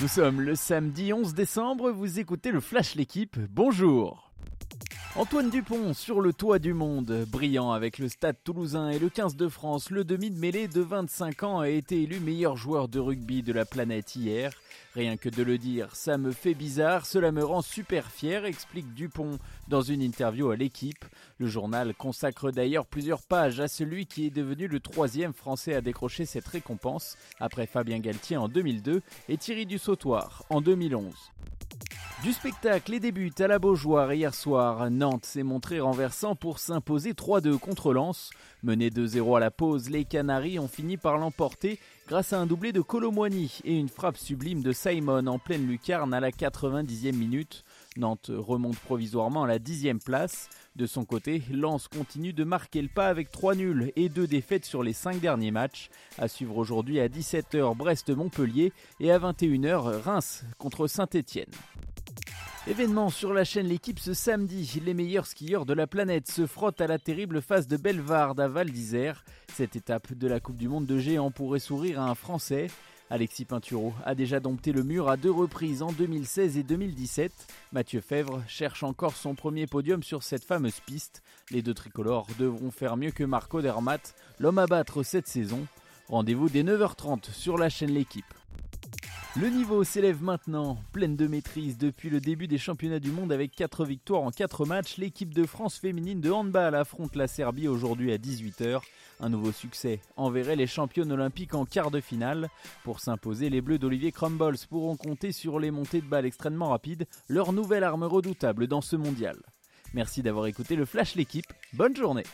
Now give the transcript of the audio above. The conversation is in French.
Nous sommes le samedi 11 décembre, vous écoutez le Flash L'équipe, bonjour Antoine Dupont sur le toit du monde, brillant avec le Stade toulousain et le 15 de France, le demi de mêlée de 25 ans a été élu meilleur joueur de rugby de la planète hier. Rien que de le dire, ça me fait bizarre, cela me rend super fier, explique Dupont dans une interview à l'équipe. Le journal consacre d'ailleurs plusieurs pages à celui qui est devenu le troisième Français à décrocher cette récompense, après Fabien Galtier en 2002 et Thierry Dussautoir en 2011. Du spectacle et des à la Beaujoire hier soir, Nantes s'est montré renversant pour s'imposer 3-2 contre Lens. Menés 2-0 à la pause, les Canaries ont fini par l'emporter grâce à un doublé de Colomboigny et une frappe sublime de Simon en pleine lucarne à la 90e minute. Nantes remonte provisoirement à la 10e place. De son côté, Lens continue de marquer le pas avec 3 nuls et 2 défaites sur les 5 derniers matchs. À suivre aujourd'hui à 17h Brest-Montpellier et à 21h Reims contre Saint-Étienne. Événement sur la chaîne L'équipe ce samedi, les meilleurs skieurs de la planète se frottent à la terrible phase de Bellevarde à Val d'Isère. Cette étape de la Coupe du Monde de géant pourrait sourire à un Français. Alexis Pinturo a déjà dompté le mur à deux reprises en 2016 et 2017. Mathieu Fèvre cherche encore son premier podium sur cette fameuse piste. Les deux tricolores devront faire mieux que Marco Dermat, l'homme à battre cette saison. Rendez-vous dès 9h30 sur la chaîne L'équipe. Le niveau s'élève maintenant, pleine de maîtrise depuis le début des championnats du monde avec 4 victoires en 4 matchs. L'équipe de France féminine de handball affronte la Serbie aujourd'hui à 18h. Un nouveau succès enverrait les championnes olympiques en quart de finale. Pour s'imposer, les Bleus d'Olivier Crumbles pourront compter sur les montées de balles extrêmement rapides, leur nouvelle arme redoutable dans ce mondial. Merci d'avoir écouté le Flash l'équipe. Bonne journée